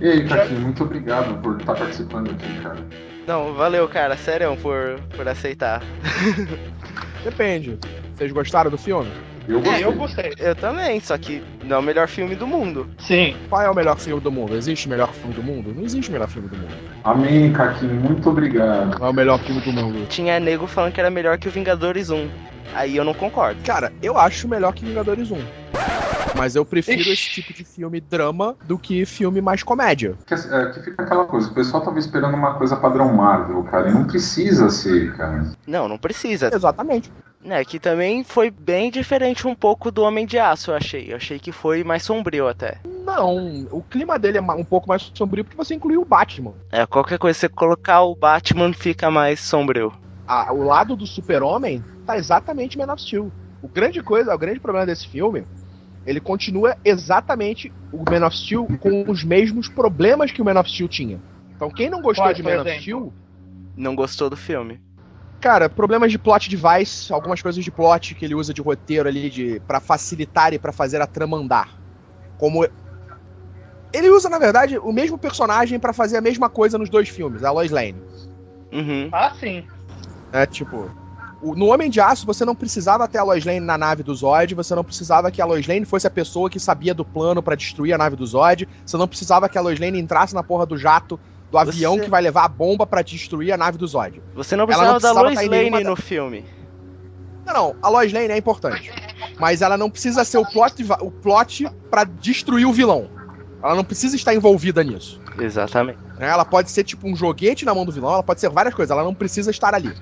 E aí, Caquinho, muito obrigado por estar participando aqui, cara. Não, valeu, cara. Sério, por, por aceitar. Depende. Vocês gostaram do filme? Eu gostei. Eu gostei. Eu também, só que não é o melhor filme do mundo. Sim. Qual é o melhor filme do mundo? Existe melhor filme do mundo? Não existe melhor filme do mundo. Amém, Caquinho, muito obrigado. Qual é o melhor filme do mundo? Tinha nego falando que era melhor que o Vingadores 1. Aí eu não concordo. Cara, eu acho melhor que Vingadores 1. Mas eu prefiro Ixi. esse tipo de filme drama do que filme mais comédia. Que, é, que fica aquela coisa, o pessoal tava esperando uma coisa padrão Marvel, cara, e não precisa ser, cara. Não, não precisa. Exatamente. É, que também foi bem diferente um pouco do Homem de Aço, eu achei. Eu achei que foi mais sombrio até. Não, o clima dele é um pouco mais sombrio porque você incluiu o Batman. É, qualquer coisa que você colocar o Batman fica mais sombrio. A- o lado do super-homem tá exatamente Man of Steel. O grande coisa, o grande problema desse filme, ele continua exatamente o Man of Steel com os mesmos problemas que o Man of Steel tinha. Então quem não gostou Quais, de Man of exemplo? Steel, Não gostou do filme. cara, problemas de plot device, algumas coisas de plot que ele usa de roteiro ali de para facilitar e pra fazer a trama andar. Como ele usa na verdade o mesmo personagem pra fazer a mesma coisa nos dois filmes, a Lois Lane. Uhum. Ah, sim. É tipo. No Homem de Aço, você não precisava ter a Lois Lane na nave do Zod, você não precisava que a Lois Lane fosse a pessoa que sabia do plano pra destruir a nave do Zod, você não precisava que a Lois Lane entrasse na porra do jato do avião Você- que vai levar a bomba pra destruir a nave do Zod. Você não precisava não da precisava Lois tá em nenhuma Lane da- no filme. Não, não, a Lois Lane é importante. Mas ela não precisa ser o plot, o plot pra destruir o vilão. Ela não precisa estar envolvida nisso. Exatamente. né? Ela pode ser tipo um joguete na mão do vilão, ela pode ser várias coisas, ela não precisa estar ali.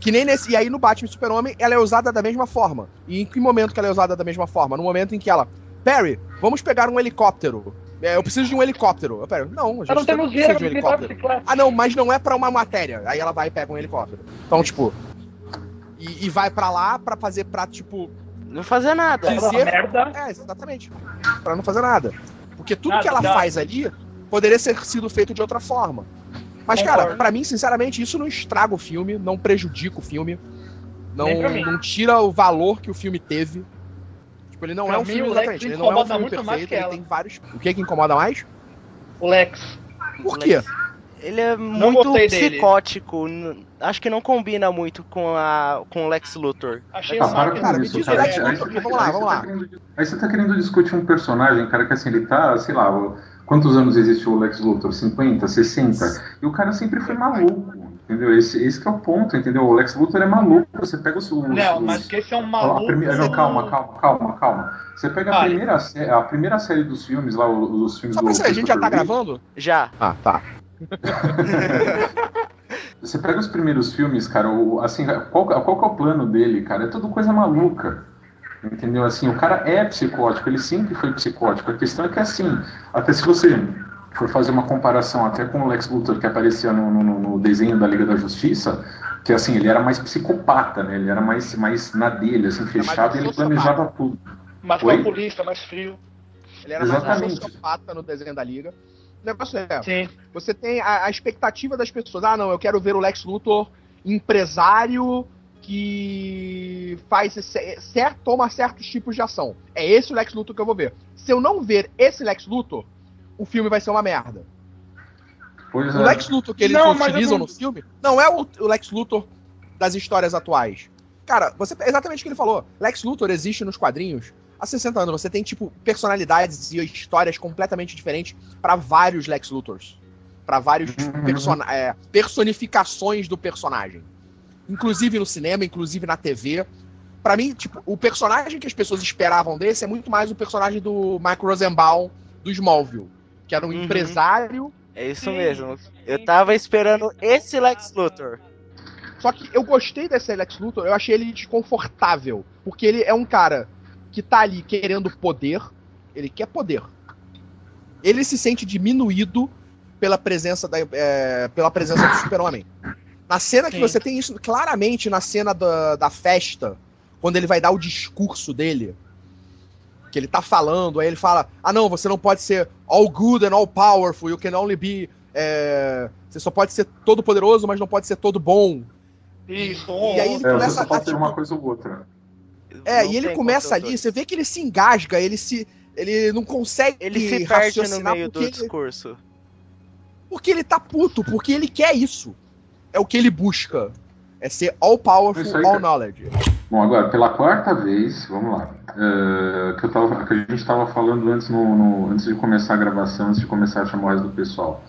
Que nem nesse. E aí no Batman Super-Homem, ela é usada da mesma forma. E em que momento que ela é usada da mesma forma? No momento em que ela. Perry, vamos pegar um helicóptero. É, eu preciso de um helicóptero. Eu, Perry, não, a gente Eu não temos dinheiro de um helicóptero. bicicleta. Ah, não, mas não é pra uma matéria. Aí ela vai e pega um helicóptero. Então, tipo. E, e vai pra lá pra fazer pra, tipo. Não fazia nada. Dizer- merda. É, exatamente. Pra não fazer nada. Porque tudo Nada, que ela nada. faz ali poderia ser sido feito de outra forma. Mas, cara, pra mim, sinceramente, isso não estraga o filme, não prejudica o filme. Não, não tira o valor que o filme teve. Tipo, ele não Pra é um mim, filme Lex exatamente. Ele não é um filme muito mais perfeito, que ele ela. tem vários. O que que incomoda mais? O Lex. Por quê? Ele é muito gostei dele. psicótico. n- Acho que não combina muito com, a, com o Lex Luthor. Achei uma para máquina Cara, com me isso, diz cara. Lex Aí Luthor, vamos lá, vamos lá. tá Aí você tá querendo discutir um personagem, cara, que assim, ele tá, sei lá, o- quantos anos existe o Lex Luthor? 50, 60? E o cara sempre foi maluco, entendeu? Esse, esse que é o ponto, entendeu? O Lex Luthor é maluco. Você pega os. os Não, mas que esse é um a maluco. primeira- não, calma, calma, calma, calma. Você pega a primeira, a primeira série dos filmes lá, os, os filmes Só do. saber, a gente já tá gravando? Já. Ah, tá. Você pega os primeiros filmes, cara, o, assim, qual, qual que é o plano dele, cara? É tudo coisa maluca. Entendeu? Assim, o cara é psicótico, ele sempre foi psicótico. A questão é que, assim, até se você for fazer uma comparação até com o Lex Luthor que aparecia no, no- no desenho da Liga da Justiça, que assim, ele era mais psicopata, né? Ele era mais, mais na dele, assim, mais fechado, e ele planejava tudo. Mais Oi? calculista, mais frio. Ele era mais Exatamente. sociopata no desenho da Liga. O negócio é. Sim. Você tem a, a expectativa das pessoas. Ah, não, eu quero ver o Lex Luthor empresário que faz esse- cer- toma certos tipos de ação. É esse o Lex Luthor que eu vou ver. Se eu não ver esse Lex Luthor, o filme vai ser uma merda. Pois O é. Lex Luthor que eles Não, utilizam não- no filme não é o, o Lex Luthor das histórias atuais. Cara, você exatamente o que ele falou. Lex Luthor existe nos quadrinhos há 60 anos. Você tem tipo personalidades e histórias completamente diferentes pra vários Lex Luthors, Pra vários Uhum. persona- é, personificações do personagem. Inclusive no cinema, inclusive na TV. Pra mim, tipo, o personagem que as pessoas esperavam desse é muito mais o personagem do Mike Rosenbaum do Smallville, que era um Uhum. empresário É isso mesmo. Eu tava esperando esse Lex Luthor. Só que eu gostei desse Lex Luthor, eu achei ele desconfortável. Porque ele é um cara que tá ali querendo poder, ele quer poder. Ele se sente diminuído pela presença da, é, pela presença do super-homem. Na cena que Sim. você tem isso claramente na cena da, da festa, quando ele vai dar o discurso dele, que ele tá falando, aí ele fala: Ah, não, você não pode ser all good and all powerful, you can only be. é, você só pode ser todo poderoso, mas não pode ser todo bom. Isso. E aí ele É, começa você só a, pode ter tipo, uma coisa ou outra. É, Não e ele começa ali, você vê que ele se engasga, ele se. Ele não consegue Ele se perde no meio do ele- discurso. Porque ele tá puto, porque ele quer isso. É o que ele busca. É ser all powerful, aí, all cara. knowledge. Bom, agora, pela quarta vez, vamos lá. eh, que, eu tava, que a gente estava falando antes, no, no- antes de começar a gravação, antes de começar a chamar o resto do pessoal.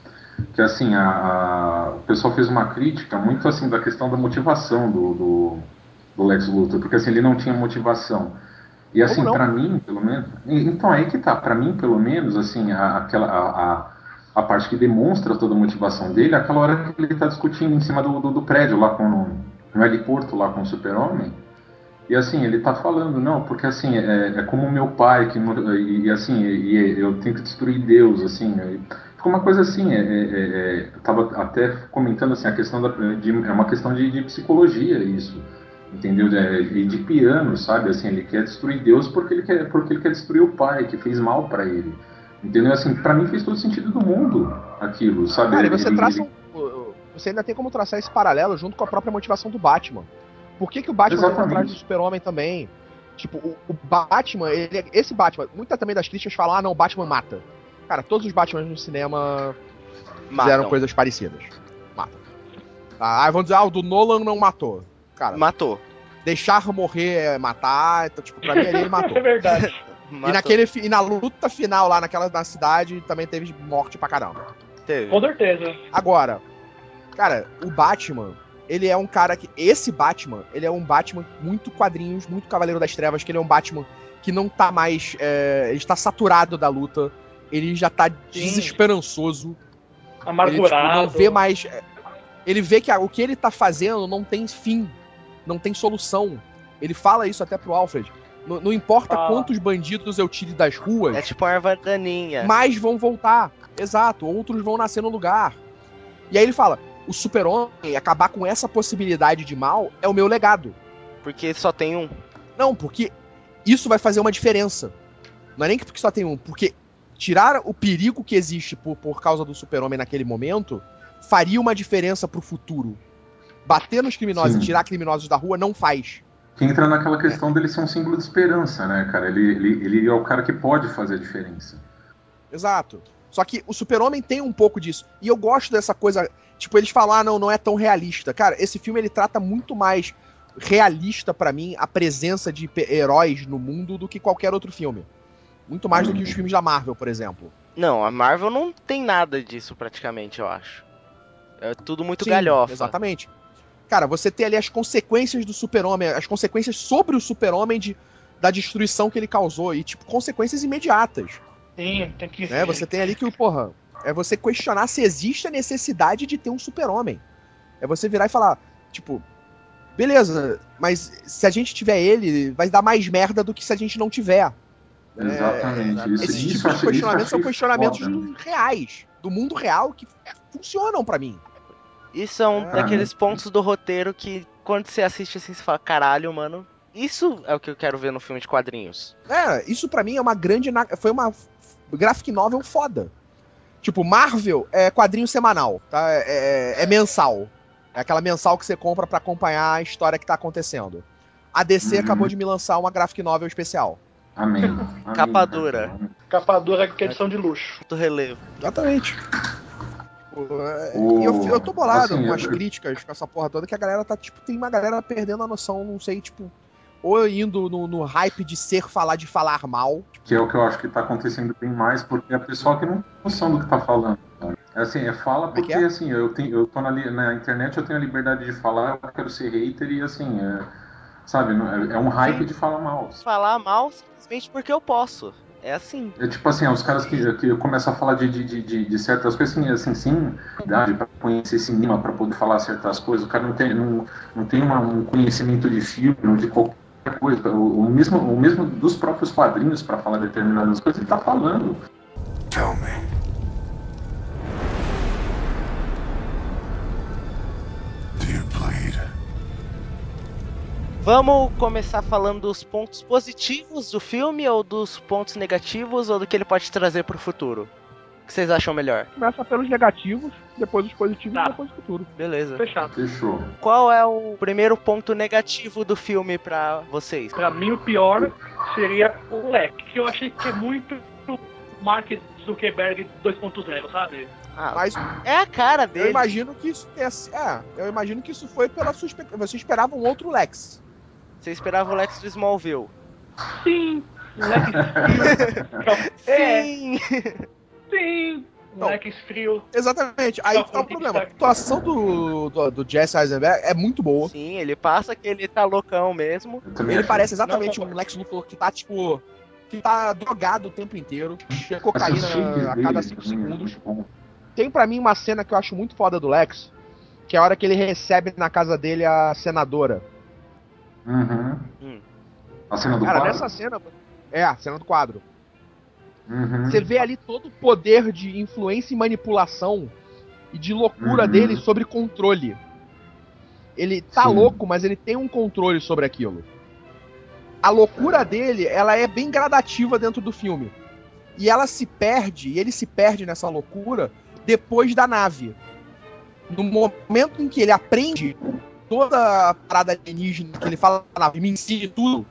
Que assim, a, a- o pessoal fez uma crítica muito assim da questão da motivação do, do, do Lex Luthor, porque assim, ele não tinha motivação. E assim, pra mim, pelo menos. Então, aí que tá, pra mim, pelo menos, assim, a, aquela. A, a, a parte que demonstra toda a motivação dele é aquela hora que ele tá discutindo em cima do, do, do prédio lá com. no heliporto lá com o Super-Homem. E assim, ele tá falando, não, porque assim, é, é como meu pai, que, e, assim, e, e eu tenho que destruir Deus, assim. e ficou uma coisa assim, é, é, é, é, eu tava até comentando assim, a questão da. De, é uma questão de, de psicologia isso. Entendeu? E de piano, sabe? Assim, ele quer destruir Deus porque ele quer, porque ele quer destruir o pai, que fez mal pra ele. Entendeu? Assim, pra mim fez todo sentido do mundo aquilo, sabe? Cara, e Ele- você ele- traça um, Você ainda tem como traçar esse paralelo junto com a própria motivação do Batman. Por que, que o Batman foi Exatamente. atrás do Super-Homem também? Tipo, o, o Batman, ele, esse Batman, muita também das críticas falam, ah não, o Batman mata. Cara, todos os Batmans no cinema fizeram Matam. coisas parecidas. Matam. Ah, vão dizer, ah, o do Nolan não matou. Cara, Matou. deixar morrer é matar, então, tipo, pra mim ele matou. É verdade. E, Matou. naquele, fi- e na luta final lá naquela na cidade também teve morte pra caramba. Teve. Com certeza. Agora, cara, o Batman, ele é um cara que. Esse Batman, ele é um Batman muito quadrinhos, muito Cavaleiro das Trevas, que ele é um Batman que não tá mais. é, ele está saturado da luta. Ele já tá desesperançoso. Ele tipo, Amargurado. não vê mais. é, Ele vê que o que ele tá fazendo não tem fim, não tem solução. Ele fala isso até pro Alfred. Não, não importa Ah. quantos bandidos eu tire das ruas, É tipo uma erva daninha. mais vão voltar. Exato, outros vão nascer no lugar. E aí ele fala: o super-homem acabar com essa possibilidade de mal é o meu legado. Porque só tem um. Não, porque isso vai fazer uma diferença. Não é nem que porque só tem um, porque tirar o perigo que existe por, por causa do super-homem naquele momento faria uma diferença pro futuro. Bater nos criminosos Sim. e tirar criminosos da rua não faz. Que entra naquela questão dele ser um símbolo de esperança, né, cara? Ele, ele, ele é o cara que pode fazer a diferença. Exato. Só que o Super-Homem tem um pouco disso. E eu gosto dessa coisa. Tipo, eles falam, ah, não, não é tão realista. Cara, esse filme ele trata muito mais realista pra mim a presença de heróis no mundo do que qualquer outro filme. Muito mais do que os filmes da Marvel, por exemplo. Não, a Marvel não tem nada disso praticamente, eu acho. É tudo muito Sim, galhofa. Exatamente. Cara, você tem ali as consequências do Super-Homem, as consequências sobre o Super-Homem de, da destruição que ele causou. E, tipo, consequências imediatas. Sim, tem que né? Você tem ali que, porra, é você questionar se existe a necessidade de ter um super-homem. É você virar e falar, tipo, beleza, mas se a gente tiver ele, vai dar mais merda do que se a gente não tiver. É, Exatamente. Isso, Esses isso, tipos de eu questionamentos são questionamentos foda, né? reais, do mundo real, que funcionam pra mim. Isso é um Ah, daqueles pontos do roteiro que quando você assiste assim, você fala, caralho, mano. Isso é o que eu quero ver no filme de quadrinhos. É, isso pra mim é uma grande. Foi uma graphic novel foda. Tipo, Marvel é quadrinho semanal, tá? É, é- é mensal. É aquela mensal que você compra pra acompanhar a história que tá acontecendo. A DC Uhum. acabou de me lançar uma graphic novel especial. Amém. Amém. Capa dura. Capa dura que é edição de luxo. Do relevo. Exatamente. O- E eu, eu tô bolado assim, com as eu- críticas, com essa porra toda, que a galera tá, tipo, tem uma galera perdendo a noção, não sei, tipo, ou indo no, no hype de ser falar de falar mal. Que é o que eu acho que tá acontecendo bem mais, porque é a pessoa que não tem noção do que tá falando. cara. É assim, é fala é porque que é? assim, eu tenho, eu tô na, na internet, eu tenho a liberdade de falar, eu quero ser hater e assim, é, sabe, é, é um hype Sim. de falar mal. Falar mal simplesmente porque eu posso. É assim. É tipo assim, os caras que, que começam a falar de, de, de, de- certas coisas, assim, assim, sem idade pra conhecer cinema, pra poder falar certas coisas, o cara não tem, não, não tem uma- um conhecimento de filme, ou de qualquer coisa. O, o mesmo, o mesmo dos próprios quadrinhos pra falar determinadas coisas, ele tá falando. Tell me. Do you bleed? Vamos começar falando dos pontos positivos do filme, ou dos pontos negativos, ou do que ele pode trazer pro futuro? O que vocês acham melhor? Começa pelos negativos, depois os positivos Tá. e depois o futuro. Beleza. Fechado. Fechou. Qual é o primeiro ponto negativo do filme pra vocês? Pra mim, o pior seria o leque, que eu achei que é muito Mark Zuckerberg 2.0, sabe? Ah, Mas é a cara eu dele. imagino que isso tenha, é, eu imagino que isso foi pela sua expectativa. Você esperava um outro Lex. Você esperava o Lex do Smallville. Sim, frio. É, Sim! sim, Não. leque frio. Exatamente. Aí Não, tá o problema. A atuação do, do, do Jesse Eisenberg é muito boa. Sim, ele passa que ele tá loucão mesmo. Ele acho. parece exatamente Não, um Lex Luthor que tá, tipo. Que tá drogado o tempo inteiro. cheia Cocaína a cada dele 5 também é segundos. Tem pra mim uma cena que eu acho muito foda do Lex. Que é a hora que ele recebe na casa dele a senadora. Uhum. Hum. A cena do Cara, quadro? nessa cena. É, a cena do quadro. Uhum. Você vê ali todo o poder de influência e manipulação e de loucura Uhum. dele sobre controle. Ele tá Sim. louco, mas ele tem um controle sobre aquilo. A loucura dele, ela é bem gradativa dentro do filme. E ela se perde, e ele se perde nessa loucura depois da nave. No momento em que ele aprende toda a parada alienígena que ele fala na me ensine tudo.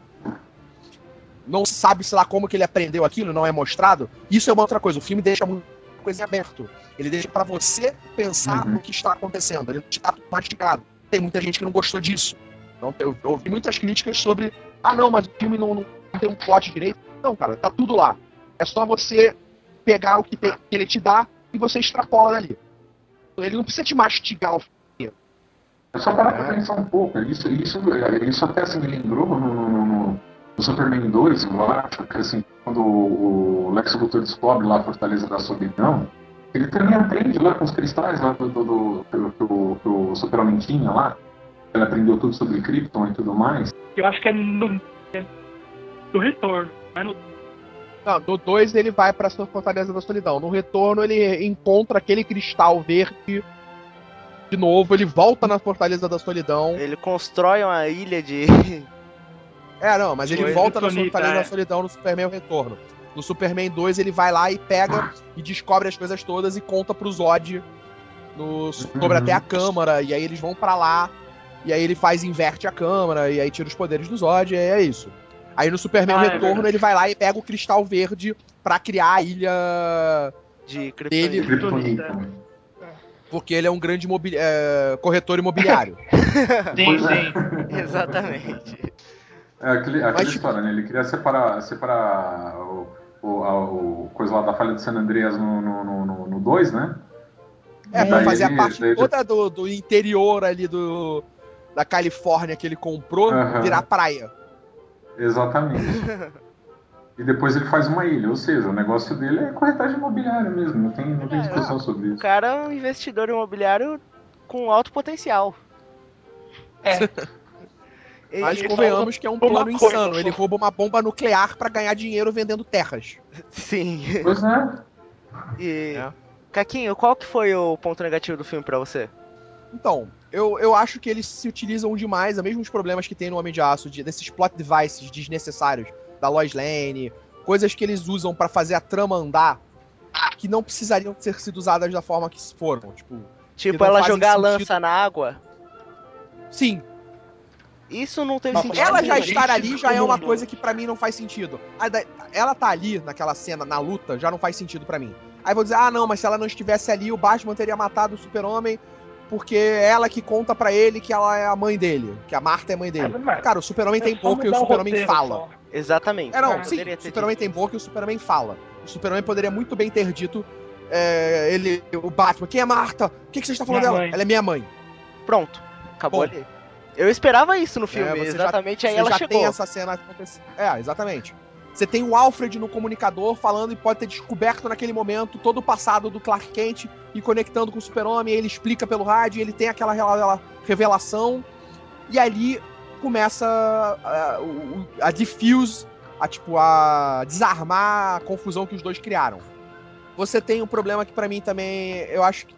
Não sabe, sei lá, como que ele aprendeu aquilo, não é mostrado. Isso é uma outra coisa. O filme deixa muita coisa em aberto. Ele deixa pra você pensar Uhum. no que está acontecendo. Ele não está mastigado. Tem muita gente que não gostou disso. Então, eu, ouvi muitas críticas sobre. Ah, não, mas o filme não, não tem um plot direito. Não, cara, tá tudo lá. É só você pegar o que, tem- que ele te dá e você extrapola dali. Ele não precisa te mastigar o É só parar pra pensar um pouco. Isso, isso, isso até assim, me lembrou no, no, no- no Superman 2, eu acho, que assim, quando o Lex Luthor descobre lá a Fortaleza da Solidão, ele também aprende lá com os cristais lá do, do, do, do, do, do tinha lá. Ele aprendeu tudo sobre Krypton e tudo mais. Eu acho que é no, é do retorno. Mas no, Não, no 2 ele vai pra sua Fortaleza da Solidão. No retorno ele encontra aquele cristal verde. De novo, ele volta na Fortaleza da Solidão. Ele constrói uma ilha de. É, não, mas ele volta na Fortaleza é. da Solidão no Superman o Retorno. No Superman 2 ele vai lá e pega e descobre as coisas todas e conta pro Zod no, sobre Uhum. até a câmara. E aí eles vão pra lá. E aí ele faz, inverte a câmara. E aí tira os poderes do Zod. E aí é isso. Aí no Superman Ah, é Retorno verdade. ele vai lá e pega o cristal verde pra criar a ilha. de Dele- Kryptonita. Porque ele é um grande imobili- é, corretor imobiliário. sim, é. sim. Exatamente. É aquele, aquela Mas, tipo- história, né? Ele queria separar, separar o, o, a- o coisa lá da falha de San Andreas no 2, no, no, no dois, né? É, pra fazer a ele- parte daí ele- toda do, do interior ali do, da Califórnia que ele comprou virar praia. Exatamente. e depois ele faz uma ilha, ou seja, o negócio dele é corretagem imobiliária mesmo, não tem, não tem É. discussão sobre O isso. cara é um investidor imobiliário com alto potencial. É. Ele- Mas Ele convenhamos que é um plano coisa insano. Ele rouba uma bomba nuclear pra ganhar dinheiro vendendo terras. Sim. Pois é. E. É. Caquinho, qual que foi o ponto negativo do filme pra você? Então, eu, eu acho que eles se utilizam demais, os mesmos problemas que tem no Homem de Aço, de, desses plot devices desnecessários da Lois Lane, coisas que eles usam pra fazer a trama andar, que não precisariam ter sido usadas da forma que foram. Tipo, Tipo, ela jogar a lança na água? sim, Isso não teve Não, sentido. ela já estar ali já é uma coisa que pra mim não faz sentido. Ela tá ali naquela cena, na luta, já não faz sentido pra mim. Aí vou dizer, ah não, mas se ela não estivesse ali, o Batman teria matado o Super-Homem, porque é ela que conta pra ele que ela é a mãe dele, que a Marta é mãe dele. mas Cara, o Super-Homem tem boca e o Super-Homem fala. Exatamente. É, não, É, sim, o dito tem boca e o Superman fala. O Super-Homem poderia muito bem ter dito, é, ele, o Batman, quem é Marta? O que, que você está falando Minha dela? mãe. Ela é minha mãe. Pronto. Acabou Bom. ali. Eu esperava isso no filme, É, você já- exatamente. Aí Você ela já chegou. tem essa cena acontecendo. É, exatamente. Você tem o Alfred no comunicador falando e pode ter descoberto naquele momento todo o passado do Clark Kent e conectando com o Super-Homem. Ele explica pelo rádio, ele tem aquela revelação. E ali começa a, a diffuse, a tipo, a desarmar a confusão que os dois criaram. Você tem um problema que pra mim também, eu acho que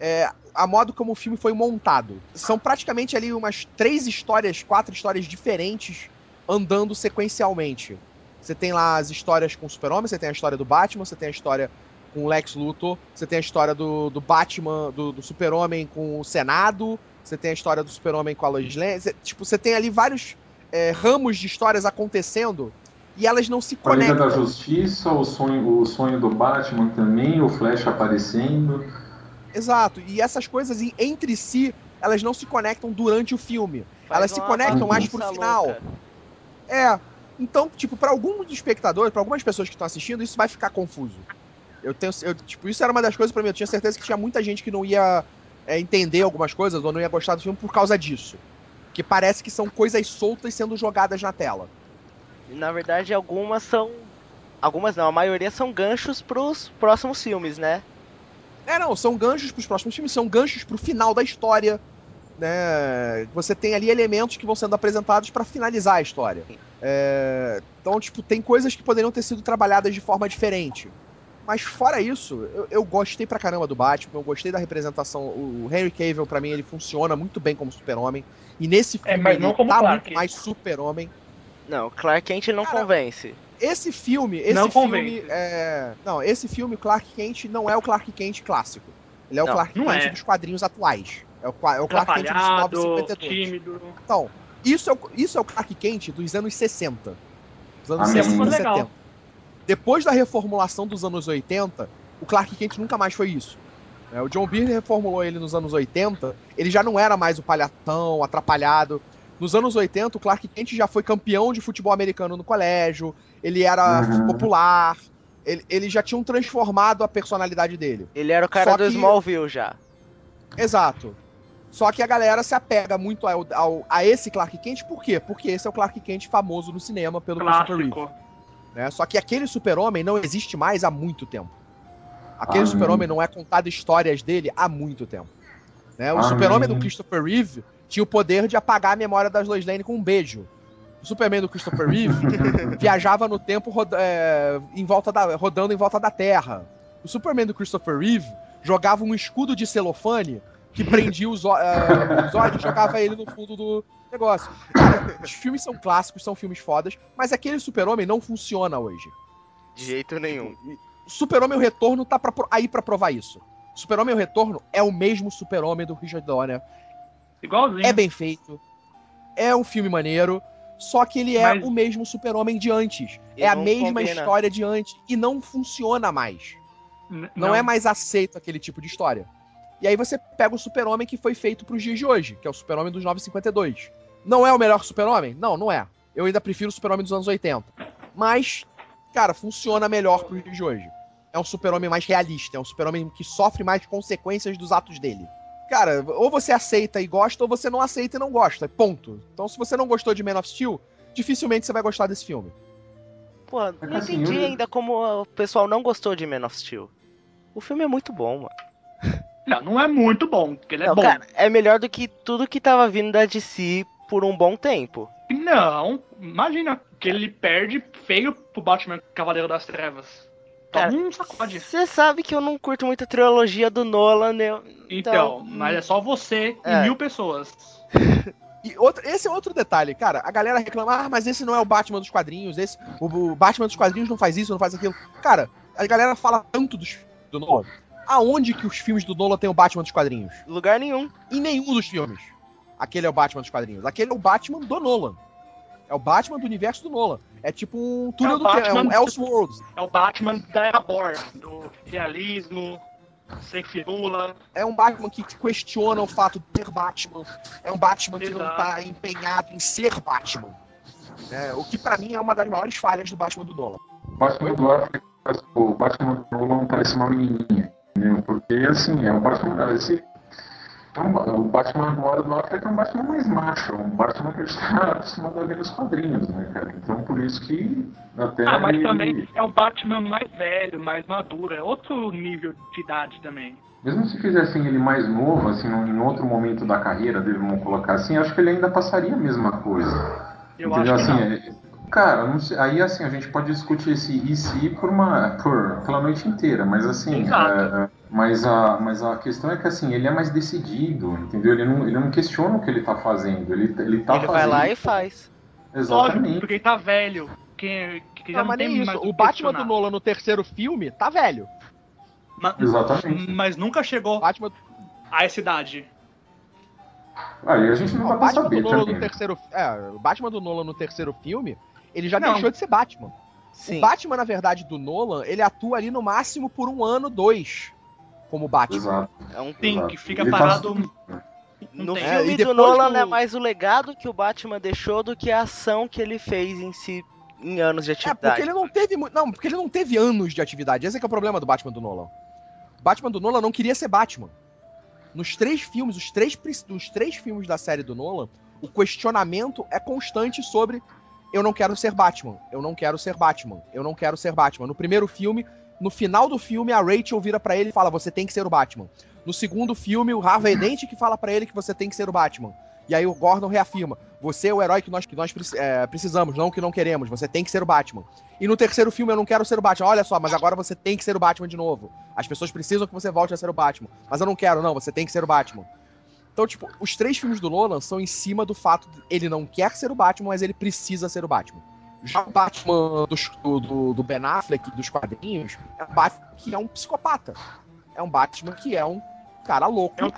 é a modo como o filme foi montado. São praticamente ali umas três histórias, quatro histórias diferentes andando sequencialmente. Você tem lá as histórias com o Super-Homem, você tem a história do Batman, você tem a história com o Lex Luthor, você tem a história do, do Batman, do, do Super-Homem com o Senado, você tem a história do Super-Homem com a Lois Lane. Você, tipo, você tem ali vários é, ramos de histórias acontecendo e elas não se A Liga da conectam. Justiça, o sonho, o sonho do Batman também, o Flash aparecendo. Exato. E essas coisas entre si, elas não se conectam durante o filme. Faz Elas se conectam mais pro final. louca. É. Então, tipo, pra alguns espectadores, pra algumas pessoas que estão assistindo, isso vai ficar confuso. Eu tenho, eu, tipo, isso era uma das coisas pra mim. Eu tinha certeza que tinha muita gente que não ia é, entender algumas coisas ou não ia gostar do filme por causa disso. Que parece que são coisas soltas sendo jogadas na tela. Na verdade, algumas são. Algumas não, a maioria são ganchos pros próximos filmes, né? É, não, são ganchos pros próximos filmes, são ganchos pro final da história. Né? Você tem ali elementos que vão sendo apresentados pra finalizar a história. É, Então, tipo, tem coisas que poderiam ter sido trabalhadas de forma diferente. Mas fora isso, eu, eu gostei pra caramba do Batman, eu gostei da representação. O Henry Cavill, pra mim, ele funciona muito bem como super-homem. E nesse É, filme mas ele não como tá Clark. muito mais super-homem. Não, Clark Kent não Cara, convence. Esse filme, esse Não filme convence. é... Não, esse filme, o Clark Kent, não é o Clark Kent clássico. Ele é o Não, Clark não Kent é. dos quadrinhos atuais. É o, é o Clark Kent dos Atrapalhado, 952. tímido. Então, isso é, o, isso é o Clark Kent dos anos 60. Dos anos Amém. 60 e Legal. 70. Depois da reformulação dos anos 80, o Clark Kent nunca mais foi isso. É, o John Byrne reformulou ele nos anos 80, ele já não era mais o palhatão, atrapalhado. Nos anos 80, o Clark Kent já foi campeão de futebol americano no colégio, ele era Uhum. popular, ele, ele já tinham transformado a personalidade dele. Ele era o cara Só do que- Smallville já. Exato. Só que a galera se apega muito ao, ao- a esse Clark Kent, por quê? Porque esse é o Clark Kent famoso no cinema pelo Christopher Reeve. Né? Só que aquele super-homem não existe mais há muito tempo. Aquele Amém. super-homem não é contado histórias dele há muito tempo. Né? O Amém. super-homem do Christopher Reeve tinha o poder de apagar a memória das Lois Lane com um beijo. O Superman do Christopher Reeve viajava no tempo roda- é, em volta da- rodando em volta da Terra. O Superman do Christopher Reeve jogava um escudo de celofane que prendia os, os olhos e jogava ele no fundo do negócio. Os filmes são clássicos, são filmes fodas, mas aquele super-homem não funciona hoje. De jeito nenhum. O Super-Homem o Retorno tá pra, aí pra provar isso. Super-Homem o Retorno é o mesmo Super-Homem do Richard Donner. Igualzinho. É bem feito. É um filme maneiro. Só que ele é Mas- o mesmo Super-Homem de antes. E é a não mesma combina. história de antes. E não funciona mais. N- Não, é mais aceito aquele tipo de história. E aí você pega o Super-Homem que foi feito pros dias de hoje, que é o Super-Homem dos 952. Não é o melhor Super-Homem? Não, não é. Eu ainda prefiro o Super-Homem dos anos 80. Mas, cara, funciona melhor pros dias de hoje. É um Super-Homem mais realista, é um Super-Homem que sofre mais consequências dos atos dele. Cara, ou você aceita e gosta, ou você não aceita e não gosta. Ponto. Então, se você não gostou de Man of Steel, dificilmente você vai gostar desse filme. Pô, não assim, entendi ainda como o pessoal não gostou de Man of Steel. O filme é muito bom, mano. Não, não é muito bom, porque ele é Não, bom. cara, é melhor do que tudo que tava vindo da DC por um bom tempo. Não, imagina que ele perde feio pro Batman Cavaleiro das Trevas. Cara, Toma um sacode. Você sabe que eu não curto muito a trilogia do Nolan, né? Então, mas é só você É. e mil pessoas. E outro, esse é outro detalhe, cara. A galera reclama, ah, mas esse não é o Batman dos quadrinhos, esse, o, o Batman dos quadrinhos não faz isso, não faz aquilo. Cara, a galera fala tanto dos, do Nolan. Aonde que os filmes do Nolan tem o Batman dos quadrinhos? Lugar nenhum. Em nenhum dos filmes. Aquele é o Batman dos quadrinhos. Aquele é o Batman do Nolan. É o Batman do universo do Nolan. É tipo um túnel É do tempo, é um Batman- Elseworlds. É o Batman da era do realismo, sem firula. É um Batman que questiona o fato de ser Batman. É um Batman que não Exato. tá empenhado em ser Batman. É, o que pra mim é uma das maiores falhas do Batman do Nolan. Batman do Affleck, o Batman do Nolan parece uma menininha, entendeu? Porque, assim, é o Batman... Esse, um- o Batman agora do Affleck é um Batman mais macho, é um Batman que a gente tá acostumado a ver nos quadrinhos, né, cara? Então, por isso que até Ah, mas ele- também é um Batman mais velho, mais maduro. É outro nível de idade também. Mesmo se fizessem ele mais novo, assim, em outro momento da carreira dele, vamos colocar assim, acho que ele ainda passaria a mesma coisa. Eu Entendeu? acho que assim, é- Cara, não sei- aí assim, a gente pode discutir esse e se por uma. Por, pela noite inteira, mas assim. É, mas, a, mas a questão é que assim, ele é mais decidido, entendeu? Ele não, ele não questiona o que ele tá fazendo. Ele, ele tá Ele fazendo. vai lá e faz. Lógico, Exatamente. porque ele tá velho. Que, que já Não, não, mas tem nem isso. o Batman questionar. do Nolan no terceiro filme tá velho. Ma- Exatamente. Mas nunca chegou Batman, a essa idade. Aí a gente não o vai Batman saber do Nolan também. no terceiro, é, o Batman do Nolan no terceiro filme, ele já Não. deixou de ser Batman. Sim. O Batman, na verdade, do Nolan, ele atua ali no máximo por um ano, dois, como Batman. Exato. É um Sim, exato. que fica Ele tá- parado. No tem. É, filme do Nolan do- é mais o legado que o Batman deixou do que a ação que ele fez em si em anos de É, porque atividade. ele não teve. Não, porque ele não teve anos de atividade. Esse é, que é o problema do Batman do Nolan. O Batman do Nolan não queria ser Batman. Nos três filmes, os três, os três filmes da série do Nolan, o questionamento é constante sobre eu não quero ser Batman, eu não quero ser Batman, eu não quero ser Batman. No primeiro filme, no final do filme, a Rachel vira pra ele e fala: Você tem que ser o Batman. No segundo filme, o Harvey Dent que fala pra ele que você tem que ser o Batman. E aí o Gordon reafirma: Você é o herói que nós, que nós é, precisamos, não que não queremos. Você tem que ser o Batman. E no terceiro filme, eu não quero ser o Batman. Olha só, mas agora você tem que ser o Batman de novo. As pessoas precisam que você volte a ser o Batman. Mas eu não quero, não. Você tem que ser o Batman. Então, tipo, os três filmes do Nolan são em cima do fato de ele não quer ser o Batman, mas ele precisa ser o Batman. Já o Batman dos- do, do, do Ben Affleck, dos quadrinhos, é um Batman que é um psicopata. É um Batman que é um cara louco. É um.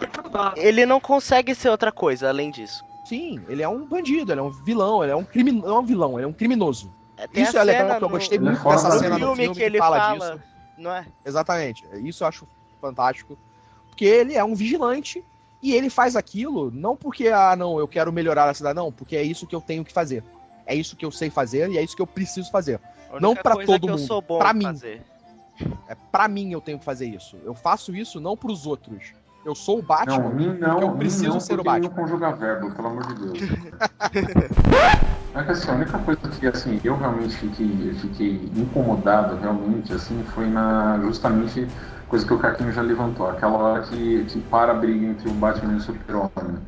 Ele não consegue ser outra coisa além disso. Sim, ele é um bandido, ele é um vilão, ele é um crime, não é um vilão, ele é um criminoso. É, Isso é legal, que eu no- gostei muito dessa cena no no filme filme que ele fala, fala, disso. não é? Exatamente. Isso eu acho fantástico. Porque ele é um vigilante e ele faz aquilo não porque, ah, não, eu quero melhorar a cidade, não, porque é isso que eu tenho que fazer. É isso que eu sei fazer e é isso que eu preciso fazer. Não pra coisa todo que eu mundo, sou bom pra em mim. fazer. É para mim eu tenho que fazer isso. Eu faço isso não pros outros. Eu sou o Batman. Não, mim não, eu mim preciso não, ser o Batman. não conjuga verbo, pelo amor de Deus. É que assim, a única coisa que assim, eu realmente fiquei, fiquei incomodado realmente, assim, foi na justamente coisa que o Caquinho já levantou, aquela hora que, que para a briga entre o Batman e o Super-Homem.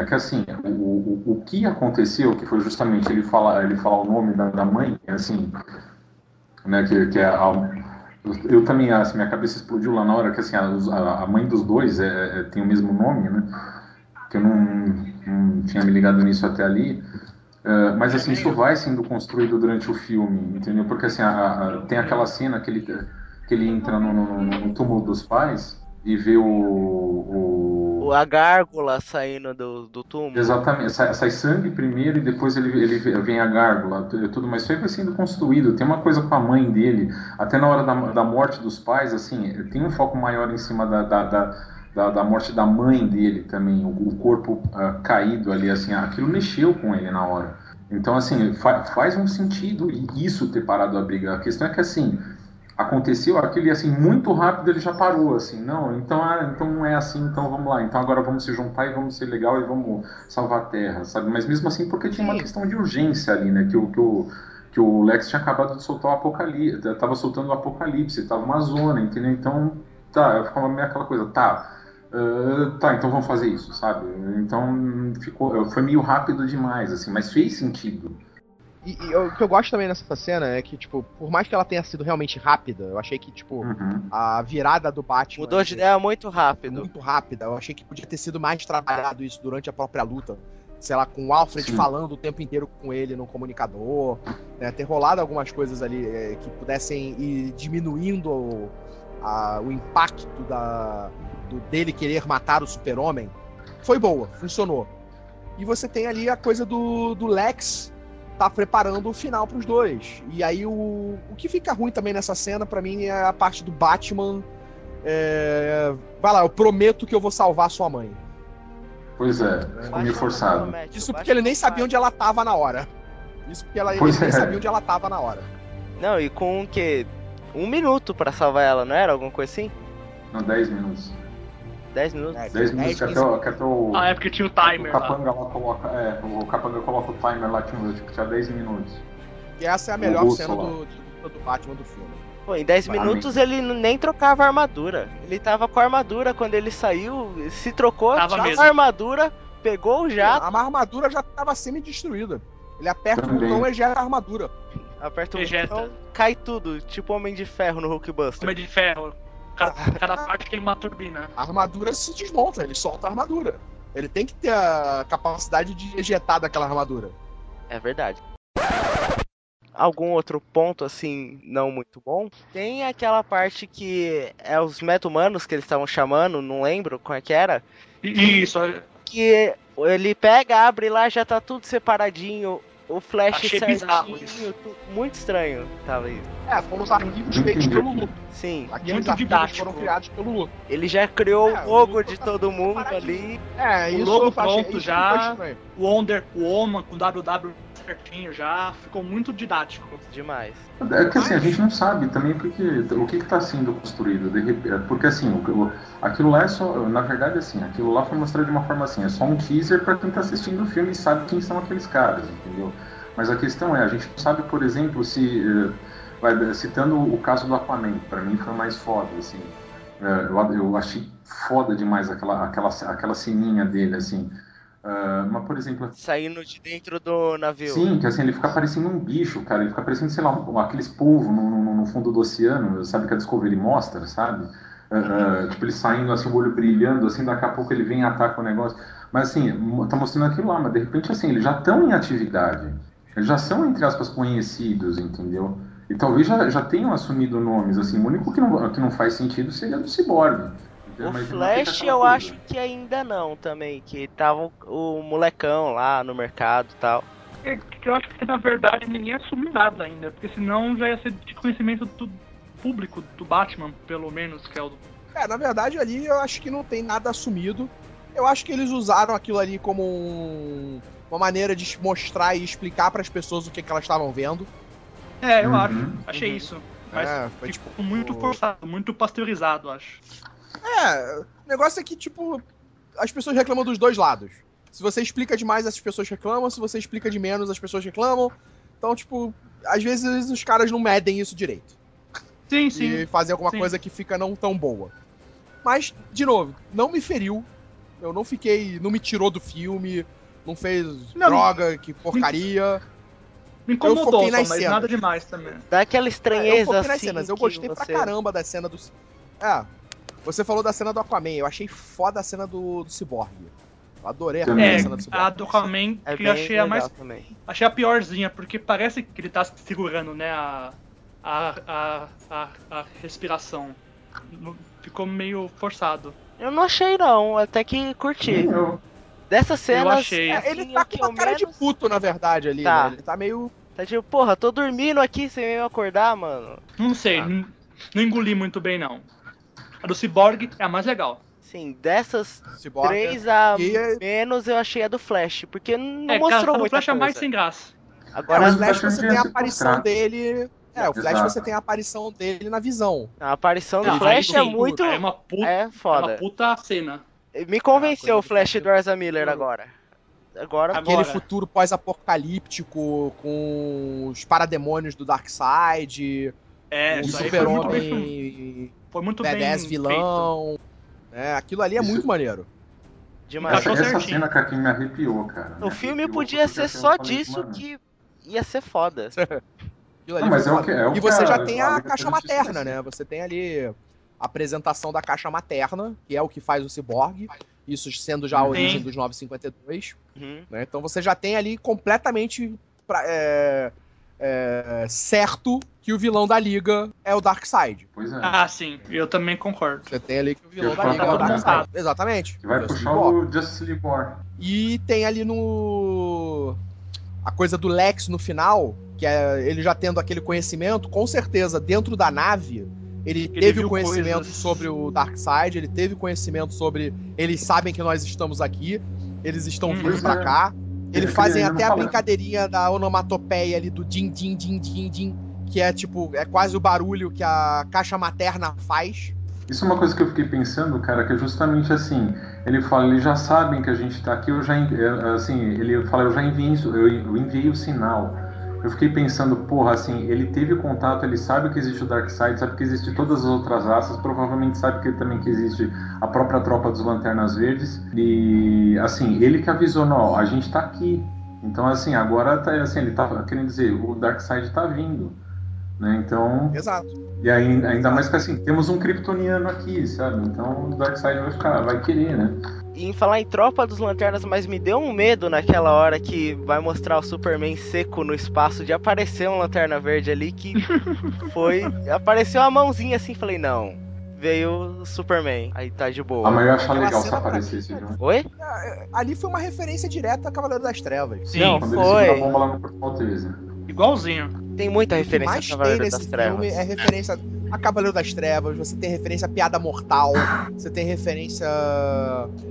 É que assim, o, o, o que aconteceu, que foi justamente ele falar, ele falar o nome da, da mãe, assim, né, que, que é a, eu também, assim, minha cabeça explodiu lá na hora, que assim, a, a- mãe dos dois é, é- tem o mesmo nome, né? Que eu não, não tinha me ligado nisso até ali. Uh, mas assim, isso vai sendo construído durante o filme, entendeu? Porque assim, a- a- tem aquela cena que ele, que ele entra no, no- no túmulo dos pais e vê o. o- O- A gárgula saindo do, do túmulo. Exatamente, sai, sai sangue primeiro e depois ele, ele vem a gárgula, tu- tudo, mas isso aí vai sendo construído. Tem uma coisa com a mãe dele, até na hora da, da morte dos pais, assim, tem um foco maior em cima da, da, da, da- da morte da mãe dele também, o, o corpo ah, caído ali, assim, aquilo mexeu com ele na hora. Então, assim, fa- faz um sentido isso ter parado a briga. A questão é que, assim, aconteceu aquilo e assim muito rápido ele já parou assim não então ah, então não é assim então vamos lá então agora vamos se juntar e vamos ser legal e vamos salvar a terra sabe? Mas mesmo assim porque tinha uma questão de urgência ali né que o que o, que o Lex tinha acabado de soltar o apocalipse tava soltando o apocalipse tava uma zona entendeu? Então tá eu ficava meio aquela coisa tá ah, tá então vamos fazer isso sabe? Então ficou foi meio rápido demais assim mas fez sentido E, e eu- o que eu gosto também nessa cena é que, tipo, por mais que ela tenha sido realmente rápida, eu achei que, tipo, Uhum. a virada do Batman. Mudou de ideia muito rápido. muito rápida. Eu achei que podia ter sido mais trabalhado isso durante a própria luta. Sei lá, com o Alfred Sim. falando o tempo inteiro com ele no comunicador. né, ter rolado algumas coisas ali é, que pudessem ir diminuindo o, a- o impacto da, do- dele querer matar o super-homem. Foi boa, funcionou. E você tem ali a coisa do, do Lex tá preparando o final pros dois. E aí o, o que fica ruim também nessa cena, pra mim, é a parte do Batman. é, Vai lá, eu prometo que eu vou salvar sua mãe. pois é ficou meio forçado Isso porque ele nem sabia onde ela tava na hora. Isso porque ela, ele Pois nem é. sabia onde ela tava na hora. Não, e com o quê? Um minuto pra salvar ela, não era? Alguma coisa assim? não 10 minutos Dez minutos? É, 10 minutos que 15 até, o- que até o, Ah, é porque tinha o o timer lá. Capanga lá coloca. É, o Capanga coloca o timer lá, tinha, tipo, tinha 10 minutos. E essa é a O melhor russo cena lá. do, do Batman do filme. Pô, em 10 Pra minutos ele nem trocava a armadura. Ele tava com a armadura quando ele saiu, se trocou, Tava a armadura, pegou o jato, A armadura já tava semi-destruída. Ele aperta Também. o botão e ejeta a armadura. aperta o Ejeta. botão, cai tudo, tipo Homem de Ferro no Hulkbuster. Homem de ferro. Cada, cada parte tem uma turbina. A armadura se desmonta, ele solta a armadura. Ele tem que ter a capacidade de ejetar daquela armadura. É verdade. algum outro ponto assim não muito bom. Tem aquela parte que é os meta-humanos que eles estavam chamando, não lembro qual é que era. Isso, Que ele pega, abre lá, já tá tudo separadinho. O Flash Achei bizarro isso. certinho, tu- muito estranho tava isso. É, foram os arquivos feitos pelo Luthor. Sim, arquivos didático. foram criados pelo Luthor. ele já criou É, o logo de tá todo mundo ali. É, O isso logo pronto isso já. o Wonder Woman com WW certinho já, ficou muito didático. Demais. É que assim, a gente não sabe também o que que, o que está sendo construído. de repente, porque assim, o, aquilo lá é só. Na verdade, assim, aquilo lá foi mostrado de uma forma assim, é só um teaser para quem está assistindo o filme e sabe quem são aqueles caras, entendeu? Mas a questão é, a gente não sabe, por exemplo, se. eh, vai- citando o caso do Aquaman, para mim foi mais foda, assim. Eh, eu, eu achei foda demais aquela, aquela, aquela ceninha dele, assim. Ah, mas, por exemplo, Saindo de dentro do navio. Sim, que assim, ele fica parecendo um bicho, cara. Ele fica parecendo, sei lá, um- aqueles polvos no, no- no fundo do oceano, sabe, que a Discovery mostra, sabe? Ah, tipo, ele saindo assim, o olho brilhando, assim, daqui a pouco ele vem e ataca o negócio. Mas assim, tá mostrando aquilo lá, mas de repente, assim, eles já estão em atividade. Eles já são, entre aspas, conhecidos, entendeu? E talvez já, já tenham assumido nomes, assim. O único que não, que não faz sentido seria do Cyborg. O Flash eu coisa. acho que ainda não também, que tava o molecão lá no mercado e tal. É que Eu acho que na verdade ninguém assumiu nada ainda, porque senão já ia ser de conhecimento do público do Batman, pelo menos, que é o do É, na verdade ali eu acho que não tem nada assumido. Eu acho que eles usaram aquilo ali como um- uma maneira de mostrar e explicar para as pessoas o que, que elas estavam vendo. É, eu Uhum. acho. Achei Uhum. isso. Mas É, foi ficou muito forçado, muito pasteurizado, acho. É, o negócio é que, tipo, as pessoas reclamam dos dois lados. Se você explica demais, as pessoas reclamam. Se você explica de menos, as pessoas reclamam. Então, tipo, às vezes os caras não medem isso direito. Sim, E sim. fazem alguma sim. coisa que fica não tão boa. Mas, de novo, não me feriu. Eu não fiquei. Não me tirou do filme. Não fez Não, droga, que porcaria. Me incomodou, foquei só, nas mas cenas. nada demais também. Dá aquela É, eu estranheza foquei nas assim. cenas. Eu gostei pra você- caramba da cena do. É. Você falou da cena do Aquaman. Eu achei foda a cena do, do Cyborg. Eu adorei a. É, cena do Cyborg. a do Aquaman, É que eu achei a mais. também. Achei a piorzinha, porque parece que ele tá segurando, né, a. a, a, a, a respiração. Ficou meio forçado. Eu não achei não, até que curti. Eu- Dessas cenas. achei. É, ele assim, tá com uma eu cara de menos- puto, na verdade, ali. Tá. né? Ele tá meio. Tá tipo, porra, tô dormindo aqui sem eu acordar, mano. Não sei, Ah. não engoli muito bem, não. A do Cyborg é a mais legal. Sim, dessas Cyborg. três a E é- menos eu achei a do Flash, porque não é, mostrou a do muita Flash é mais coisa. sem graça. É, Agora, o Flash o Flash você tem a aparição dele. É, o Flash Exato. você tem a aparição dele na visão. a aparição do Flash é muito. É uma puta, É é uma foda. puta cena. Me convenceu Ah, o coisa Flash do Arza Miller agora. Agora, Agora. Aquele futuro pós-apocalíptico com os parademônios do Darkseid, É, o aí foi muito bem, muito bem badass feito. vilão. É, aquilo ali é Isso- muito maneiro. demais. Essa, essa cena, cara, que me arrepiou, cara. O Me filme arrepiou, podia ser assim, só disso que ia ser foda. Aquilo ali Não, mas é o que- é o e você a- já tem a caixa materna, faz. né? Você tem ali a apresentação da caixa materna, que é o que faz o Cyborg. Isso sendo já a Sim. origem dos 952. Uhum. né? Então você já tem ali completamente pra- é, é, certo que o vilão da liga é o Darkseid. Pois é. Ah, sim, eu também concordo. Você tem ali que o vilão Eu da liga é que o Darkseid. Exatamente. que vai Justice puxar War. o Justice League War. E tem ali no. A coisa do Lex no final, que é ele já tendo aquele conhecimento, com certeza, dentro da nave, ele, teve viu o conhecimento coisas. sobre o Darkseid, ele teve conhecimento sobre. Eles sabem que nós estamos aqui, eles estão Hum, vindo pra é. cá. Ele- Eles fazem até a brincadeirinha da onomatopeia ali do din din din din din, que é tipo, é quase o barulho que a caixa materna faz. Isso é uma coisa que eu fiquei pensando, cara, que é justamente assim. Ele fala, eles já sabem que a gente tá aqui, eu já, é, assim, ele fala, eu já enviei, eu enviei o sinal. Eu fiquei pensando, porra, assim, ele teve contato, ele sabe que existe o Darkseid, sabe que existe todas as outras raças, provavelmente sabe que também que existe a própria tropa dos Lanternas Verdes. E, assim, ele que avisou, não, a gente tá aqui. Então, assim, agora, tá, assim, ele tá querendo dizer, o Darkseid tá vindo. Né? Então, Exato. e aí, ainda mais que assim, temos um kryptoniano aqui, sabe? Então o Darkseid vai ficar, vai querer, né? E em falar em Tropa dos Lanternas, mas me deu um medo naquela hora que vai mostrar o Superman seco no espaço de aparecer um Lanterna Verde ali que foi. Apareceu a mãozinha assim, falei, não. Veio o Superman, aí tá de Ah, boa. mas eu ia achar legal se aparecesse, viu? Oi? Ah, Ali foi uma referência direta a Cavaleiro das Trevas. Sim, Não, foi. a bomba lá no 13. igualzinho. Tem muita referência mais a Cavaleiro das Trevas. é referência a Cavaleiro das Trevas, você tem referência a Piada Mortal, você tem referência.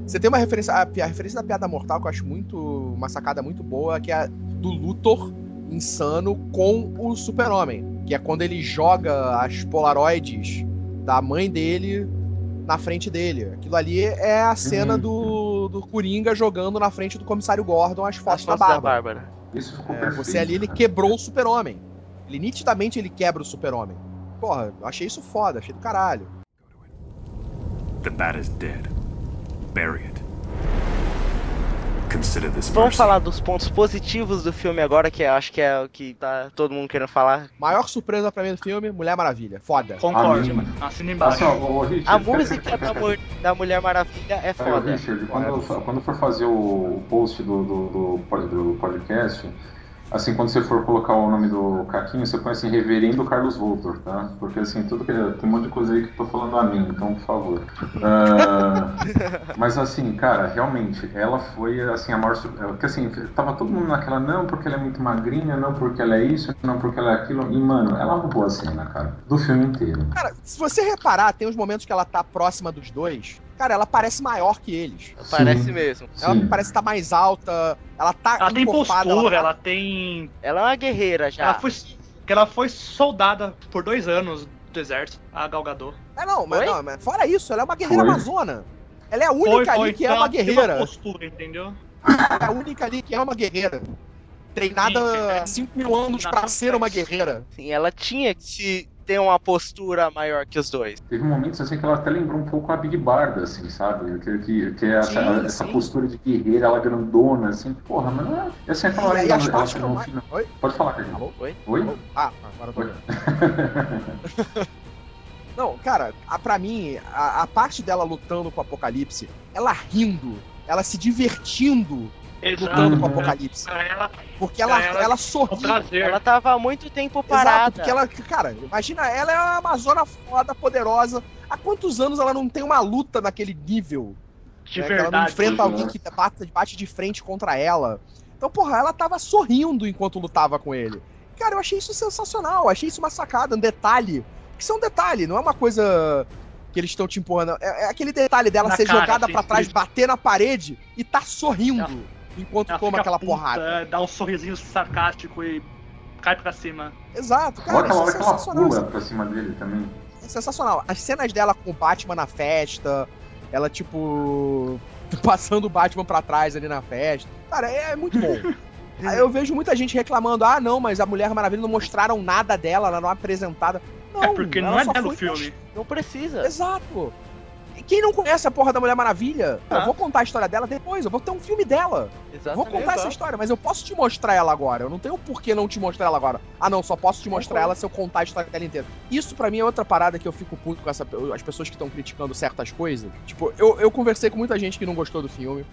Você tem uma referência. A, a referência da Piada Mortal que eu acho muito. Uma sacada muito boa, que é a do Luthor insano com o Super-Homem. Que é quando ele joga as Polaroids da mãe dele na frente dele. Aquilo ali é a cena Uhum. do, do Coringa jogando na frente do comissário Gordon as As fotos da Bárbara. Bárbara. Isso ficou É, perfeito. você ali, ele cara. quebrou o super-homem. Ele nitidamente ele quebra o super-homem. Porra, eu achei isso foda, achei do caralho. The bat is dead. Bury it. Consider this Vamos falar dos pontos positivos do filme agora, que eu acho que é o que tá todo mundo querendo falar. Maior surpresa pra mim do filme, Mulher Maravilha. Foda. Concordo, mano. Assina embaixo. Assim, ó, Richard, A música da, Mu- da Mulher Maravilha é foda. Richard, quando, quando for fazer o post do, do, do, do podcast, assim, quando você for colocar o nome do Caquinho, você põe assim, Reverendo Carlos Voltor, tá? Porque assim, tudo que tem um monte de coisa aí que eu tô falando a mim, então, por favor. Ah, mas assim, cara, realmente, ela foi assim, a maior. sur- Porque assim, tava todo mundo naquela, não, porque ela é muito magrinha, não, porque ela é isso, não, porque ela é aquilo. E, mano, ela roubou a cena, cara, do filme inteiro. Cara, se você reparar, tem uns momentos que ela tá próxima dos dois. Cara, ela parece maior que eles. Parece Sim. mesmo. Ela Sim. parece estar mais alta. Ela tá Ela tem postura, ela ela tem. Ela é uma guerreira já. Ela foi. que Ela foi soldada por dois anos do exército, a Galgador. É, não, mas, não, mas fora isso, ela é uma guerreira Foi. amazona. Ela é a Foi, única foi. ali que é então uma ela tem guerreira. postura, entendeu? Ela é a única ali que é uma guerreira. Treinada é. há 5 mil anos Na pra ser uma guerreira. Sim, ela tinha que se- ter uma postura maior que os dois. Teve momentos assim que ela até lembrou um pouco a Big Barda, assim, sabe? Que, que, que é essa, Sim, essa sim. postura de guerreira, ela grandona, assim, porra, mas não é. é assim, aquela hora E que as ela, ela eu no mais- final. Oi? Pode falar, Carlinhos. Alô? Oi? Oi? Ah, agora eu tô. Não, cara, a, pra mim, a, a parte dela lutando com o Apocalipse, ela rindo, ela se divertindo lutando com o. Apocalipse. Pra ela, Porque ela, ela, ela com sorri. prazer. Ela tava há muito tempo Exato, parada. porque ela, cara, imagina, ela é uma amazona foda, poderosa. Há quantos anos ela não tem uma luta naquele nível? de né, que ela não verdade. enfrenta né? alguém que bate, bate de frente contra ela. Então, porra, ela tava sorrindo enquanto lutava com ele. Cara, eu achei isso sensacional, eu achei isso uma sacada, um detalhe. Que isso é um detalhe, não é uma coisa que eles estão te empurrando. É, é aquele detalhe dela Na ser cara, jogada pra trás, bater na parede e tá sorrindo Ela- enquanto Ela toma aquela puta, porrada. Dá um sorrisinho sarcástico e cai pra cima. Exato, Olha cara, aquela isso hora é que ela sensacional. pula pra cima dele também. É sensacional. As cenas dela com o Batman na festa, ela, tipo, passando o Batman pra trás ali na festa. Cara, é muito bom. Aí eu vejo muita gente reclamando: ah, não, mas a Mulher Maravilha não mostraram nada dela, ela não é apresentada. Não, é porque não é dela o filme. Não precisa. Exato. Quem não conhece a porra da Mulher Maravilha, Ah. eu vou contar a história dela depois, eu vou ter um filme dela. Eu Vou Exatamente. contar essa história, mas eu posso te mostrar ela agora. Eu não tenho por que não te mostrar ela agora. Ah, não, só posso te mostrar ela se eu contar a história dela inteira. Isso pra mim é outra parada que eu fico puto com essa, as pessoas que estão criticando certas coisas. Tipo, eu, eu conversei com muita gente que não gostou do filme.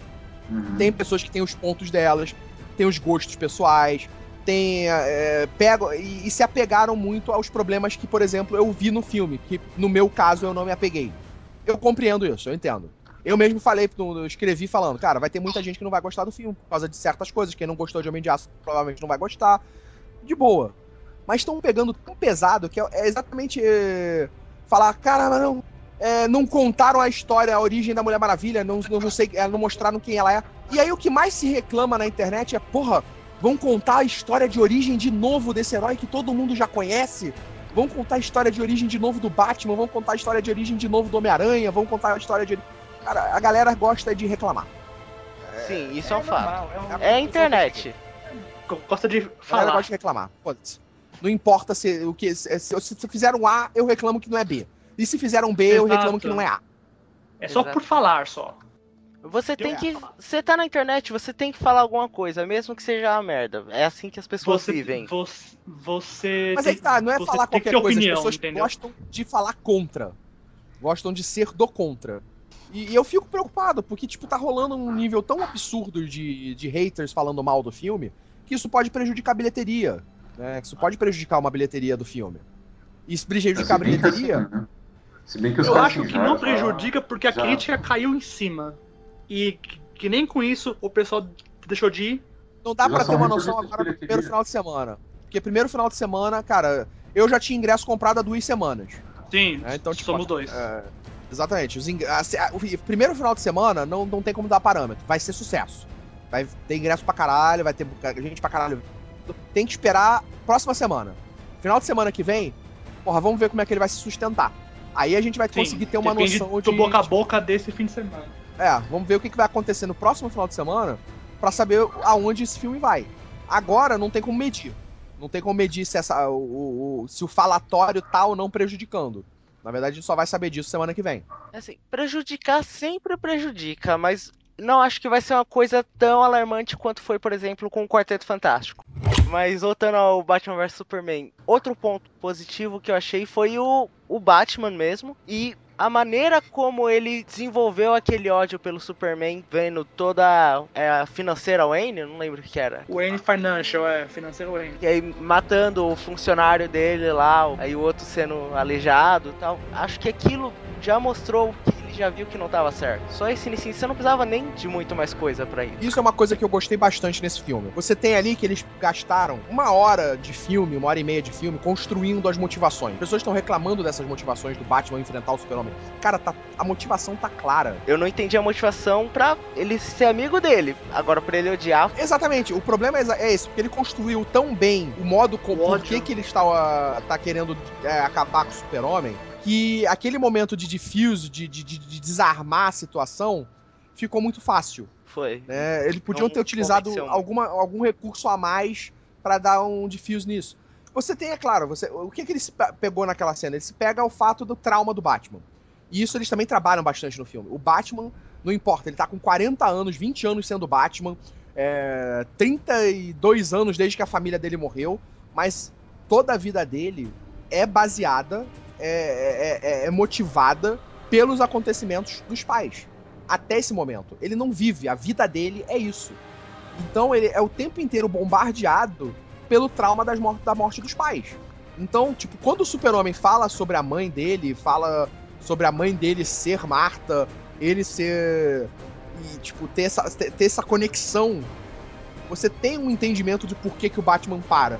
Uhum. Tem pessoas que têm os pontos delas, tem os gostos pessoais, tem. É, pegam, e, e se apegaram muito aos problemas que, por exemplo, eu vi no filme, que no meu caso eu não me apeguei. Eu compreendo isso, eu entendo. Eu mesmo falei, escrevi falando, cara, vai ter muita gente que não vai gostar do filme por causa de certas coisas. Quem não gostou de Homem de Aço provavelmente não vai gostar. De boa. Mas estão pegando tão pesado que é, é exatamente é, falar, caramba, não. é, não contaram a história, a origem da Mulher Maravilha, não, não, não sei, não mostraram quem ela é. E aí o que mais se reclama na internet é, porra, vão contar a história de origem de novo desse herói que todo mundo já conhece. Vão contar a história de origem de novo do Batman, vão contar a história de origem de novo do Homem-Aranha, vão contar a história de. Cara, a galera gosta de reclamar. Sim, isso é, um fato. normal, é um- É a internet. Gosta de A galera falar. gosta de reclamar. Foda-se. Não importa se o que. Se, se, se fizeram A, eu reclamo que não é B. E se fizeram B, eu Exato. reclamo que não é A. É só Exato. por falar só. Você tem É. que. Você tá na internet, você tem que falar alguma coisa, mesmo que seja uma merda. É assim que as pessoas Você, vivem. você, você Mas tem, aí que tá, não é você falar tem que qualquer coisa. opinião, As pessoas entendeu? gostam de falar contra. Gostam de ser do contra. E, e eu fico preocupado, porque, tipo, tá rolando um nível tão absurdo de, de haters falando mal do filme, que isso pode prejudicar a bilheteria. Né? Isso pode prejudicar uma bilheteria do filme. E se prejudicar a Se bem que bilheteria. Se bem que os Eu acho que já- não prejudica porque a já- crítica caiu em cima. E que, que nem com isso o pessoal deixou de ir. Não dá são ter uma noção agora no primeiro final de semana. Porque primeiro final de semana, cara, eu já tinha ingresso comprado há duas semanas. Sim, né? Então, tipo, somos dois. é, exatamente. Os ing- o primeiro final de semana não, não tem como dar parâmetro. Vai ser sucesso. Vai ter ingresso pra caralho, vai ter gente pra caralho. Tem que esperar próxima semana. Final de semana que vem, porra, vamos ver como é que ele vai se sustentar. Aí a gente vai Sim, conseguir ter uma noção do de. boca a boca desse fim de semana. É, vamos ver o que vai acontecer no próximo final de semana pra saber aonde esse filme vai. Agora não tem como medir. Não tem como medir se, essa, o- o- se o falatório tá ou não prejudicando. Na verdade, a gente só vai saber disso semana que vem. Assim, prejudicar sempre prejudica, mas não acho que vai ser uma coisa tão alarmante quanto foi, por exemplo, com o Quarteto Fantástico. Mas voltando ao Batman vs Superman, outro ponto positivo que eu achei foi o, o Batman mesmo e a maneira como ele desenvolveu aquele ódio pelo Superman, vendo toda é, a financeira Wayne, não lembro o que era. Wayne Financial, é, financeiro Wayne. E aí matando o funcionário dele lá, aí o outro sendo aleijado e tal. Acho que aquilo já mostrou que já viu que não tava certo. Só esse início, você não precisava nem de muito mais coisa pra isso. Isso é uma coisa que eu gostei bastante nesse filme. Você tem ali que eles gastaram uma hora de filme, uma hora e meia de filme, construindo as motivações. As pessoas estão reclamando dessas motivações do Batman enfrentar o Super-Homem. Cara, tá- a motivação tá clara. Eu não entendi a motivação pra ele ser amigo dele. Agora, pra ele odiar, Exatamente, o problema é é esse, porque ele construiu tão bem o modo com O por que, que ele está, ah, tá querendo é, acabar com o super-homem, que aquele momento de diffuse, de, de, de- de desarmar a situação, ficou muito fácil. foi. Né? Eles podiam Não ter utilizado alguma, algum recurso a mais para dar um diffuse nisso. Você tem, é claro, você, o que, que ele se pe- pegou naquela cena? Ele se pega o fato do trauma do Batman. E isso eles também trabalham bastante no filme. O Batman, não importa, ele tá com 40 anos, 20 anos sendo Batman, é, 32 anos desde que a família dele morreu, mas toda a vida dele é baseada, é, é- é- é motivada pelos acontecimentos dos pais. Até esse momento. Ele não vive, a vida dele é isso. Então ele é o tempo inteiro bombardeado pelo trauma das mor da morte dos pais. Então, tipo, quando o super-homem fala sobre a mãe dele, fala sobre a mãe dele ser Marta, ele ser. E, tipo, ter essa, ter essa conexão, você tem um entendimento de por que, que o Batman para.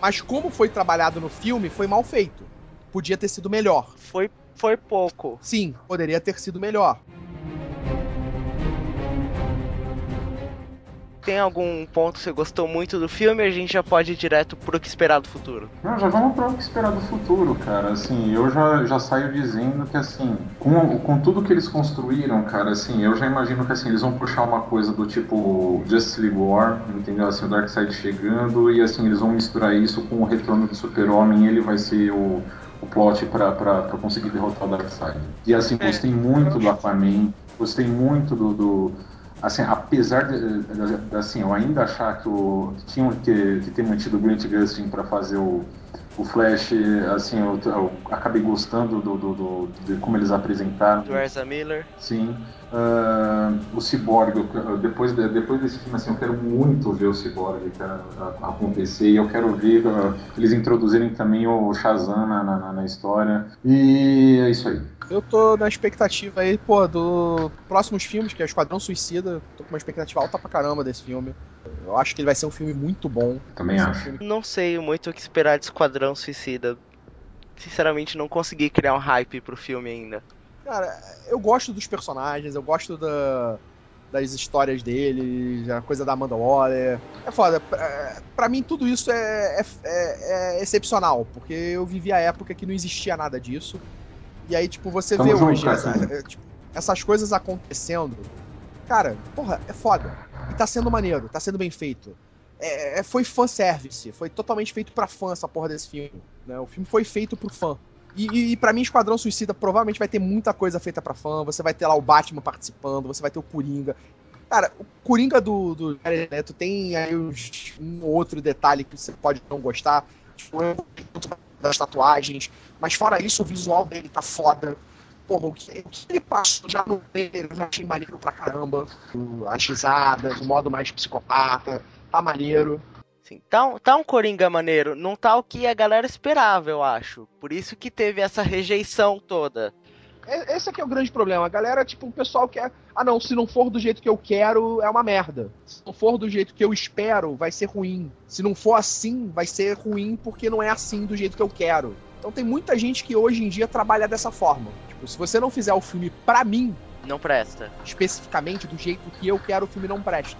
Mas como foi trabalhado no filme, foi mal feito. Podia ter sido melhor. Foi, foi pouco. Sim, poderia ter sido melhor. Tem algum ponto que você gostou muito do filme? A gente já pode ir direto pro que esperar do futuro. Não, já vamos para o que esperar do futuro, cara. Assim, eu já, já saio dizendo que, assim, com, com tudo que eles construíram, cara, assim, eu já imagino que, assim, eles vão puxar uma coisa do tipo Justice League War, entendeu? Assim, o Darkseid chegando e, assim, eles vão misturar isso com o retorno do Super-Homem ele vai ser o, o plot pra conseguir derrotar o Darkseid. E, assim, É, gostei muito do Aquaman, gostei muito do... do assim, apesar de, de- de- assim, eu ainda achar que, o, que tinham que, que ter mantido o Grant Gustin para fazer o, o Flash, assim, eu, eu acabei gostando do, do, do- de como eles apresentaram. Do Ezra Miller. Sim. Ah, o Cyborg, depois, de- depois desse filme, assim, eu quero muito ver o Cyborg cara, acontecer e eu quero ver ah, eles introduzirem também o Shazam na, na, na história. E é isso aí. Eu tô na expectativa aí, pô, do próximos filmes, que é Esquadrão Suicida. Tô com uma expectativa alta pra caramba desse filme. Eu acho que ele vai ser um filme muito bom. Também ser um acho. filme Não sei muito o que esperar de Esquadrão Suicida. Sinceramente, não consegui criar um hype pro filme ainda. Cara, eu gosto dos personagens, eu gosto da- das histórias deles, a coisa da Amanda Waller. É foda. Pra, pra mim, tudo isso é, é- é- é excepcional, porque eu vivi a época que não existia nada disso. E aí, tipo, você Tamo vê junto, hoje essa- Cassino. é, tipo, essas coisas acontecendo. Cara, porra, é foda. E tá sendo maneiro, tá sendo bem feito. É, é- foi fanservice, foi totalmente feito pra fã essa porra desse filme. Né? O filme foi feito pro fã. E, e, e pra mim, Esquadrão Suicida provavelmente vai ter muita coisa feita pra fã. Você vai ter lá o Batman participando, você vai ter o Coringa. Cara, o Coringa do, do Jared Leto tem aí uns, um ou outro detalhe que você pode não gostar. Tipo, das tatuagens. Mas fora isso, o visual dele tá foda. porra, o que, o que ele passou já no trailer, eu já achei maneiro pra caramba. As risadas, o modo mais psicopata, tá maneiro. Assim, tá, um- tá um Coringa maneiro, não tá o que a galera esperava, eu acho. Por isso que teve essa rejeição toda. É- Esse aqui é o grande problema. A galera, tipo, o pessoal quer. Ah, não, se não for do jeito que eu quero, é uma merda. Se não for do jeito que eu espero, vai ser ruim. Se não for assim, vai ser ruim porque não é assim do jeito que eu quero. Então tem muita gente que hoje em dia trabalha dessa forma. Tipo, se você não fizer o filme pra mim, Não presta. especificamente do jeito que eu quero, o filme não presta.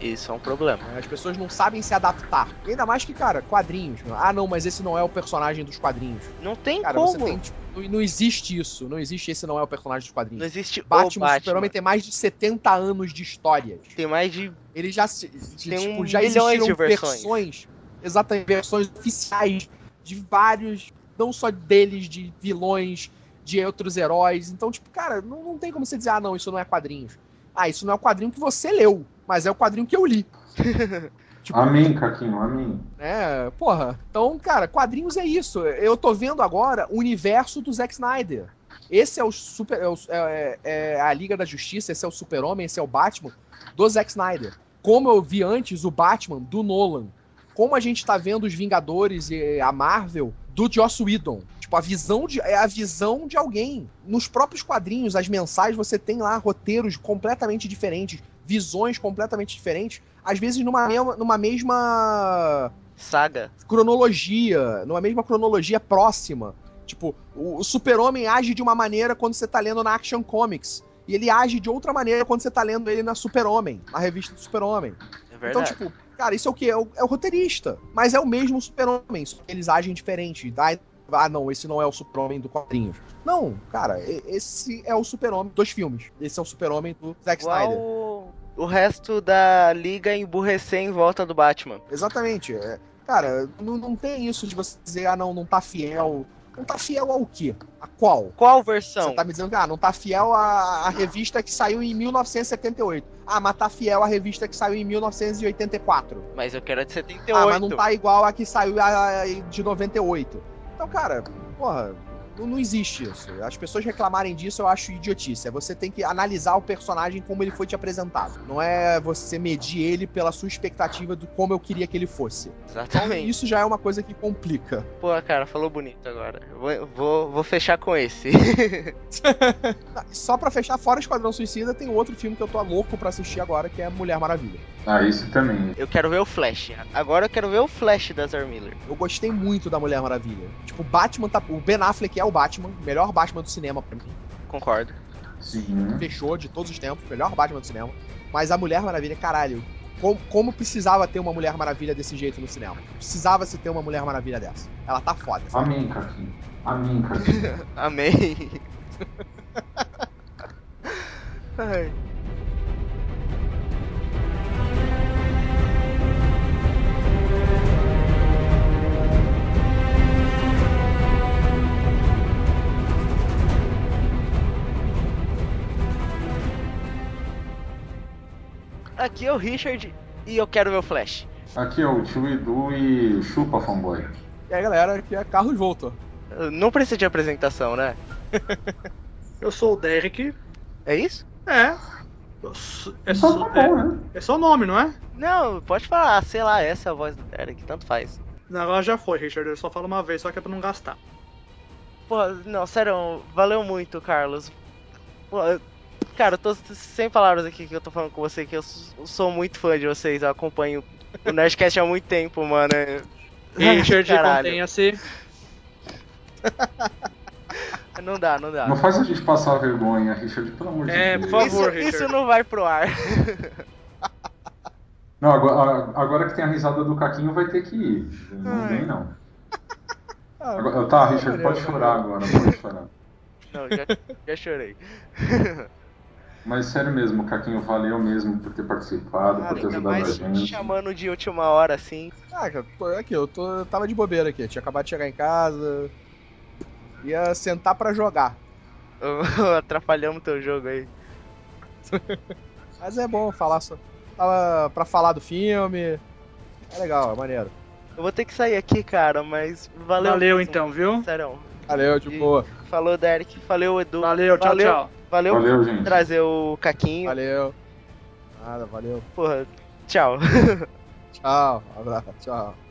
Isso é um problema. As pessoas não sabem se adaptar. E ainda mais que, cara, quadrinhos. Ah, não, mas esse não é o personagem dos quadrinhos. Não tem Cara, como. você tem. Tipo, não, existe isso. Não existe esse não é o personagem dos quadrinhos. Não existe Batman, o Batman. Super-Homem tem mais de 70 anos de histórias. Tem mais de. Ele já se. Tem tipo, um já existiram de versões. Exatamente, versões oficiais de vários, não só deles, de vilões, de outros heróis. Então, tipo, cara, não, não tem como você dizer, ah, não, isso não é quadrinhos. Ah, isso não é o quadrinho que você leu, mas é o quadrinho que eu li. Tipo, Amém, Caquinho, amém. é, porra. Então, cara, quadrinhos é isso. Eu tô vendo agora o universo do Zack Snyder. Esse é o super. É, o- é- é a Liga da Justiça, esse é o Super-Homem, esse é o Batman do Zack Snyder. Como eu vi antes o Batman do Nolan. Como a gente tá vendo os Vingadores e a Marvel do Joss Whedon. Tipo, a visão de. É a visão de alguém. Nos próprios quadrinhos, as mensais, você tem lá roteiros completamente diferentes, visões completamente diferentes, às vezes numa mesma, numa mesma Saga. cronologia, numa mesma cronologia próxima. Tipo, o, o Super-Homem age de uma maneira quando você tá lendo na Action Comics. E ele age de outra maneira quando você tá lendo ele na Super-Homem, na revista do Super-Homem. É Então, verdade. tipo, cara, isso é o quê? É o, é o roteirista. Mas é o mesmo Super-Homem, só que eles agem diferente. Ah, ah, não, esse não é o Super-Homem do quadrinhos. Não, cara, esse é o Super-Homem dos filmes. Esse é o Super-Homem do Zack Igual Snyder. o... o resto da liga emburrecer em volta do Batman. Exatamente. é. cara, não, não tem isso de você dizer, ah, não, não tá fiel. Não tá fiel ao quê? A qual? Qual versão? Você tá me dizendo que ah, não tá fiel à, à revista que saiu em 1978. Ah, mas tá fiel à revista que saiu em 1984. Mas eu quero a de 78. Ah, mas não tá igual a que saiu a- a- de 98. Então, cara, porra, não, não existe isso. As pessoas reclamarem disso eu acho idiotice. É você tem que analisar o personagem como ele foi te apresentado. Não é você medir ele pela sua expectativa do como eu queria que ele fosse. Então, Exatamente. isso já é uma coisa que complica. Pô, cara, falou bonito agora. Vou, vou, vou fechar com esse. Só pra fechar, fora Esquadrão Suicida, tem outro filme que eu tô louco pra assistir agora, que é Mulher Maravilha. Ah, esse também. eu quero ver o Flash. Agora eu quero ver o Flash da Ezra Miller. Eu gostei muito da Mulher Maravilha. Tipo, o Batman tá. O Ben Affleck é o Batman, melhor Batman do cinema pra mim. Concordo. Sim. Fechou de todos os tempos, melhor Batman do cinema. Mas a Mulher Maravilha, caralho. Como, como precisava ter uma Mulher Maravilha desse jeito no cinema? Precisava se ter uma Mulher Maravilha dessa. Ela tá foda. sabe? Amém, Caquinho. Amém, Caquinho. Amém. Ai. Aqui é o Richard e eu quero o Flash. Aqui é o tio Edu e chupa, fanboy. E aí, galera, aqui é Carlos Voltor. Não precisa de apresentação, né? Eu sou o Derek. É isso? É. Sou- É Só só, tá é, bom, né? é só o nome, não é? Não, pode falar, sei lá, essa é a voz do Derek, tanto faz. Não, agora já foi, Richard. Eu só falo uma vez, só que é pra não gastar. Pô, não, sério, valeu muito, Carlos. Pô, cara, eu tô sem palavras aqui que eu tô falando com você, que eu sou muito fã de vocês, eu acompanho o Nerdcast há muito tempo, mano. Richard, contenha-se. Não dá, não dá. Não faz a gente passar vergonha, Richard, pelo amor de É, Deus. por favor. Isso, Richard. isso não vai pro ar. Não, agora, agora que tem a risada do Caquinho vai ter que ir. Não vem, não. Ah, Agora- tá, Richard, pode chorar agora, pode chorar. Não, já, já chorei. Mas sério mesmo, Caquinho, valeu mesmo por ter participado, Cara, por ter ajudado a gente. chamando de última hora, assim. Ah, aqui, eu tô, eu tava de bobeira aqui. Tinha acabado de chegar em casa. Ia sentar pra jogar. Atrapalhamos teu jogo aí. Mas é bom falar só. Tava pra falar do filme. É legal, é maneiro. Eu vou ter que sair aqui, cara, mas valeu. Valeu mesmo. então, viu? Sério. Valeu, de boa. Falou, Derek. Valeu, Edu. Valeu, tchau, Valeu. tchau. Valeu, Valeu, por gente. trazer o Caquinho. Valeu. Nada, valeu. Porra, tchau. Tchau. Abraço, tchau.